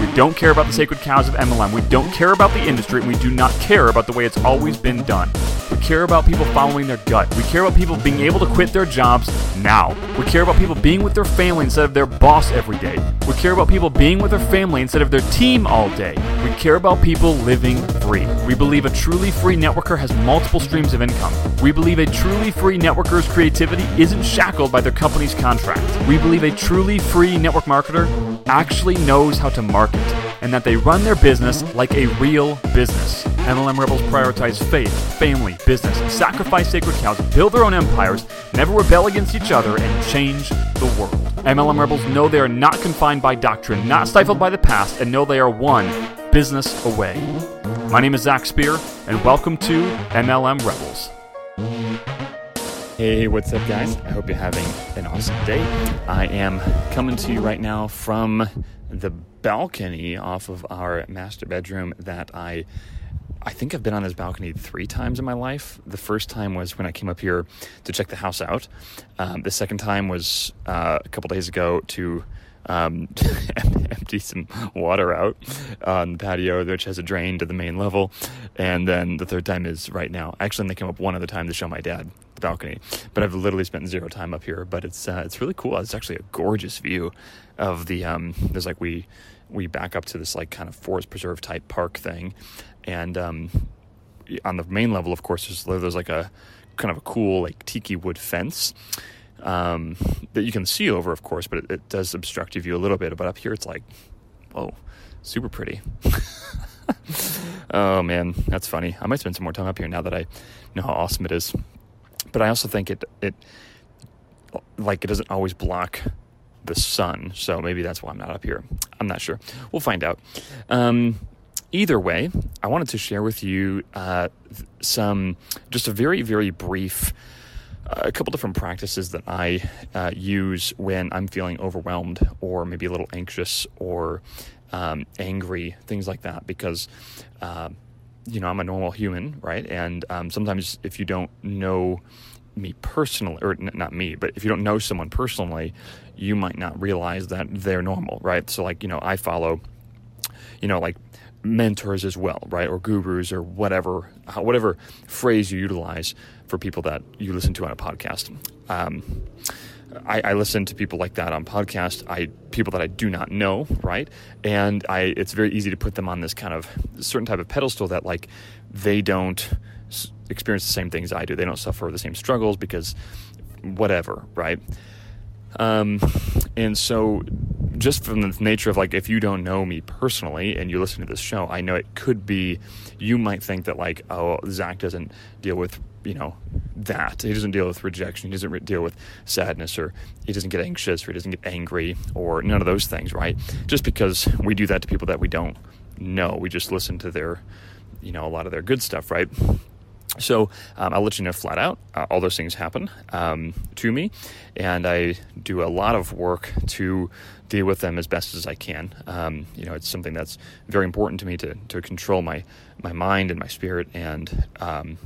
We don't care about the sacred cows of MLM. We don't care about the industry. And we do not care about the way it's always been done. We care about people following their gut. We care about people being able to quit their jobs now. We care about people being with their family instead of their boss every day. We care about people being with their family instead of their team all day. We care about people living free. We believe a truly free networker has multiple streams of income. We believe a truly free networker's creativity isn't shackled by their company's contract. We believe a truly free network marketer actually knows how to market and that they run their business like a real business. MLM Rebels prioritize faith, family, business, sacrifice sacred cows, build their own empires, never rebel against each other, and change the world. MLM Rebels know they are not confined by doctrine, not stifled by the past, and know they are one business away. My name is Zach Spear, and welcome to MLM Rebels. Hey, what's up, guys? I hope you're having an awesome day. I am coming to you right now from the balcony off of our master bedroom that I I think I've been on this balcony three times in my life. The first time was when I came up here to check the house out. Um, the second time was uh, a couple days ago to um, empty some water out on the patio, which has a drain to the main level. And then the third time is right now. Actually, they came up one other time to show my dad balcony, but I've literally spent zero time up here. But it's uh, it's really cool. It's actually a gorgeous view of the. Um, there's like we we back up to this like kind of forest preserve type park thing, and um, on the main level, of course, there's, there's like a kind of a cool like tiki wood fence um, that you can see over, of course, but it, it, does obstruct your view a little bit. But up here, it's like, whoa, super pretty. oh man, that's funny. I might spend some more time up here now that I know how awesome it is. But I also think it it like it doesn't always block the sun, so maybe that's why I'm not up here. I'm not sure. We'll find out. Um, either way, I wanted to share with you uh, some just a very very brief a couple different practices that I uh, use when I'm feeling overwhelmed or maybe a little anxious or um, angry, things like that, because. Uh, you know, I'm a normal human, right? And um, sometimes if you don't know me personally, or n- not me, but if you don't know someone personally, you might not realize that they're normal, right? So, like, you know, I follow, you know, like mentors as well, right? Or gurus or whatever, whatever phrase you utilize for people that you listen to on a podcast. Um, I, I, listen to people like that on podcast. I people that I do not know, right? And I, it's very easy to put them on this kind of certain type of pedestal that like they don't experience the same things I do. They don't suffer the same struggles because whatever, right? Um, and so just from the nature of like if you don't know me personally and you listen to this show i know it could be you might think that like oh zach doesn't deal with you know that. He doesn't deal with rejection. He doesn't deal with sadness or he doesn't get anxious or he doesn't get angry or none of those things right? Just because we do that to people that we don't know. We just listen to their you know a lot of their good stuff right? So um, I'll let you know flat out. Uh, all those things happen um, to me, and I do a lot of work to deal with them as best as I can. Um, you know, it's something that's very important to me to to control my my mind and my spirit, and um,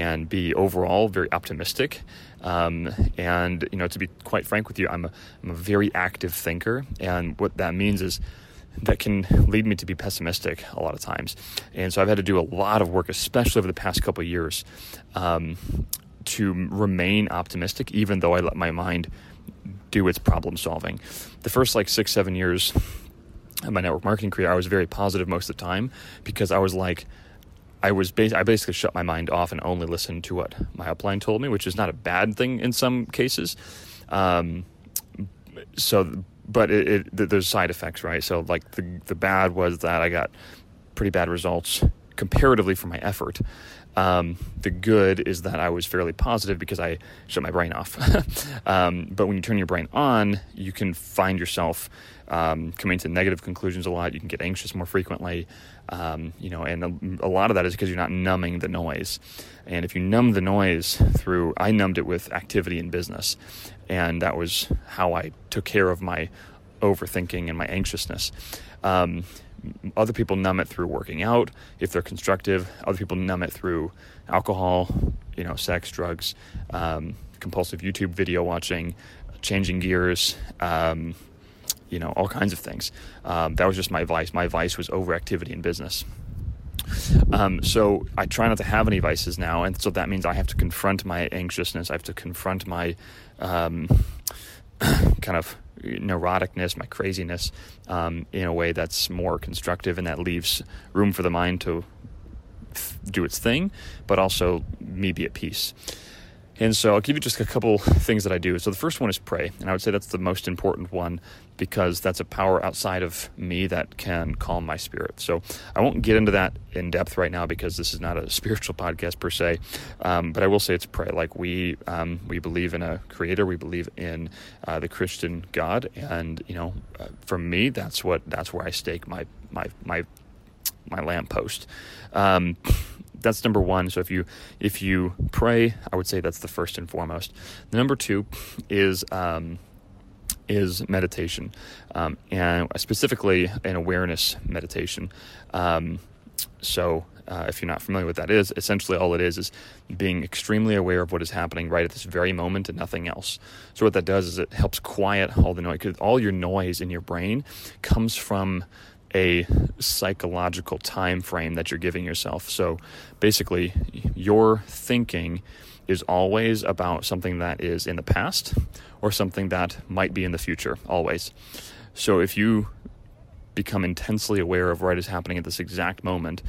and be overall very optimistic. Um, and you know, to be quite frank with you, I'm a, I'm a very active thinker, and what that means is that can lead me to be pessimistic a lot of times. And so I've had to do a lot of work, especially over the past couple years, um, to remain optimistic, even though I let my mind do its problem solving. The first like six, seven years of my network marketing career, I was very positive most of the time because I was like, I was bas- I basically shut my mind off and only listened to what my upline told me, which is not a bad thing in some cases. Um, so but it, it, there's side effects, right? So like the the bad was that I got pretty bad results comparatively for my effort. Um, the good is that I was fairly positive because I shut my brain off. um, but when you turn your brain on, you can find yourself um, coming to negative conclusions a lot. You can get anxious more frequently, um, you know, and a, a, lot of that is because you're not numbing the noise. And if you numb the noise through, I numbed it with activity in business, and that was how I took care of my overthinking and my anxiousness. Other people numb it through working out if they're constructive. Other people numb it through alcohol, you know, sex, drugs, um, compulsive YouTube video watching, changing gears, um, you know, all kinds of things. Um, that was just my vice. My vice was overactivity in business. Um, so I try not to have any vices now, and so that means I have to confront my anxiousness. I have to confront my um, kind of neuroticness, my craziness, um, in a way that's more constructive and that leaves room for the mind to do its thing, but also me be at peace. And so I'll give you just a couple things that I do. So the first one is pray, and I would say that's the most important one because that's a power outside of me that can calm my spirit. So I won't get into that in depth right now because this is not a spiritual podcast per se. Um, but I will say it's pray. Like we um, we believe in a creator, we believe in uh, the Christian God, and you know, uh, for me, that's what that's where I stake my my my my lamppost. Um, that's number one. So if you if you pray, I would say that's the first and foremost. The number two is um, is meditation, um, and specifically an awareness meditation. Um, so uh, if you're not familiar with that is, essentially all it is is being extremely aware of what is happening right at this very moment and nothing else. So what that does is it helps quiet all the noise because all your noise in your brain comes from a psychological time frame that you're giving yourself. So basically, your thinking is always about something that is in the past or something that might be in the future, always. So if you become intensely aware of what is happening at this exact moment,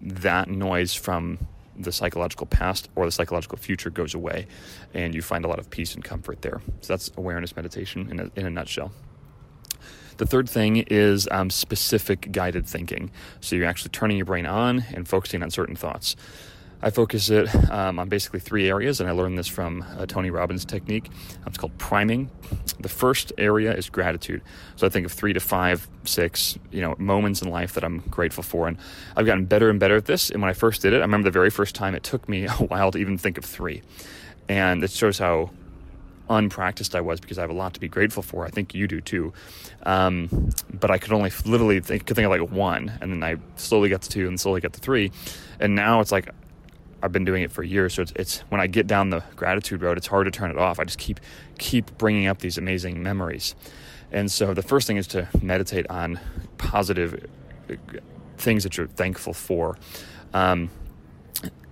that noise from the psychological past or the psychological future goes away, and you find a lot of peace and comfort there. So that's awareness meditation in a, in a nutshell. The third thing is um, specific guided thinking. So you're actually turning your brain on and focusing on certain thoughts. I focus it um, on basically three areas, and I learned this from uh, Tony Robbins' technique. It's called priming. The first area is gratitude. So I think of three to five, six, you know, moments in life that I'm grateful for, and I've gotten better and better at this. And when I first did it, I remember the very first time it took me a while to even think of three, and it shows how unpracticed I was because I have a lot to be grateful for. I think you do too. Um, but I could only literally think, could think of like one, and then I slowly got to two, and slowly got to three, and now it's like I've been doing it for years. So it's, it's when I get down the gratitude road, it's hard to turn it off. I just keep keep bringing up these amazing memories, and so the first thing is to meditate on positive uh, things that you're thankful for. Um,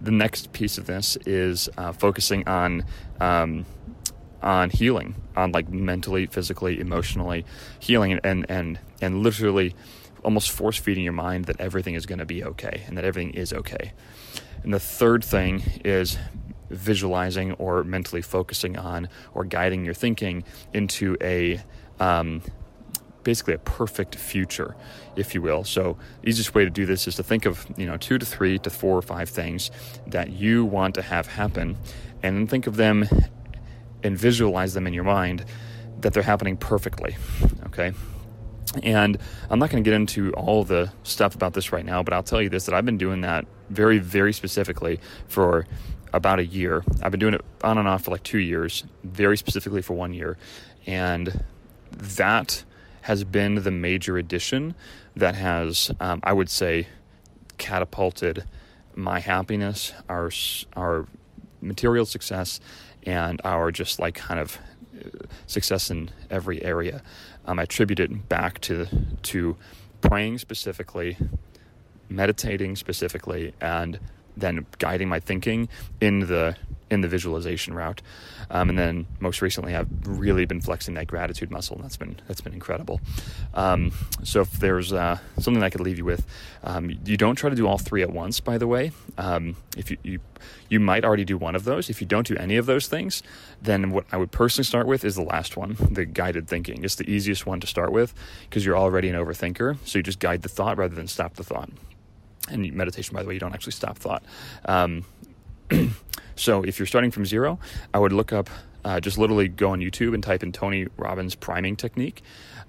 the next piece of this is uh, focusing on um, on healing, on like mentally, physically, emotionally healing, and and and literally almost force feeding your mind that everything is going to be okay and that everything is okay. And the third thing is visualizing or mentally focusing on or guiding your thinking into a um, basically a perfect future, if you will. So, easiest way to do this is to think of you know two to three to four or five things that you want to have happen, and then think of them and visualize them in your mind that they're happening perfectly. Okay. And I'm not going to get into all the stuff about this right now, but I'll tell you this that I've been doing that very, very specifically for about a year. I've been doing it on and off for like two years, very specifically for one year. And that has been the major addition that has, um, I would say, catapulted my happiness, our, our material success, and our just like kind of uh, success in every area. Um, I attribute it back to to praying specifically, meditating specifically, and then guiding my thinking in the in the visualization route. Um, and then most recently, I've really been flexing that gratitude muscle, and that's been that's been incredible. Um, so if there's uh, something I could leave you with, um, you don't try to do all three at once. By the way, um, if you, you you might already do one of those. If you don't do any of those things, then what I would personally start with is the last one, the guided thinking. It's the easiest one to start with because you're already an overthinker. So you just guide the thought rather than stop the thought. And meditation, by the way, you don't actually stop thought. So if you're starting from zero, I would look up, uh, just literally go on YouTube and type in Tony Robbins priming technique.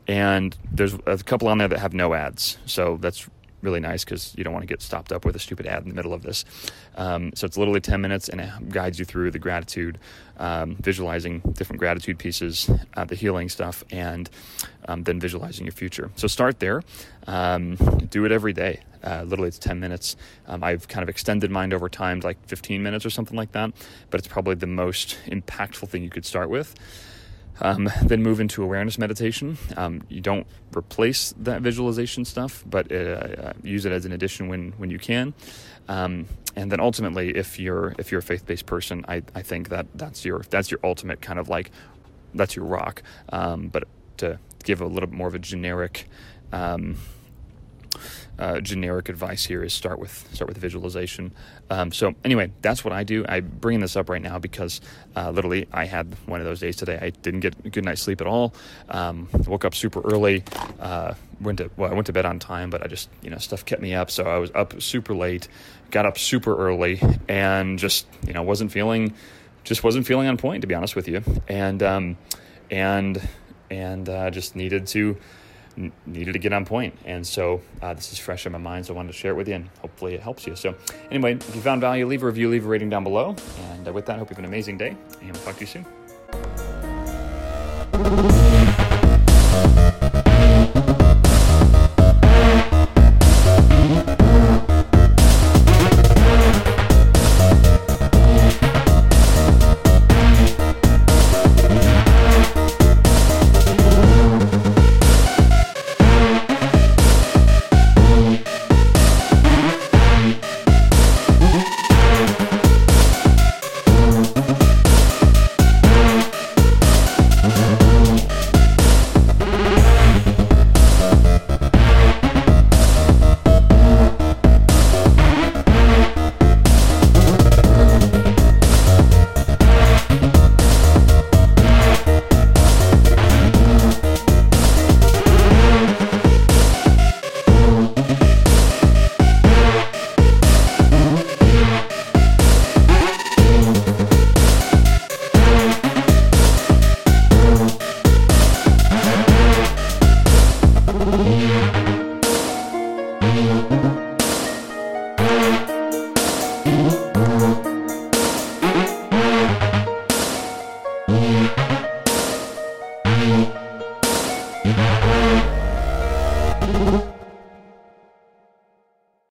And there's a couple on there that have no ads. So that's really nice because you don't want to get stopped up with a stupid ad in the middle of this. Um, so it's literally 10 minutes and it guides you through the gratitude, um, visualizing different gratitude pieces, uh, the healing stuff, and um, then visualizing your future. So start there. Um, do it every day. Uh, literally, it's 10 minutes. Um, I've kind of extended mine over time, like 15 minutes or something like that, but it's probably the most impactful thing you could start with. Um, then move into awareness meditation. Um, you don't replace that visualization stuff, but uh, uh, use it as an addition when when you can. Um, and then ultimately, if you're if you're a faith based person, I, I think that that's your that's your ultimate kind of like that's your rock. Um, but to give a little bit more of a generic um, uh, generic advice here is start with start with visualization. Um, so anyway, that's what I do. I'm bringing this up right now because uh, literally I had one of those days today. I didn't get a good night's sleep at all. Um, woke up super early. Uh, went to well, I went to bed on time, but I just you know stuff kept me up. So I was up super late. Got up super early and just you know wasn't feeling just wasn't feeling on point to be honest with you. And um, and and uh, just needed to needed to get on point. And so uh, this is fresh in my mind, so I wanted to share it with you, and hopefully it helps you. So anyway, if you found value, leave a review, leave a rating down below. And uh, with that, I hope you have an amazing day, and we'll talk to you soon.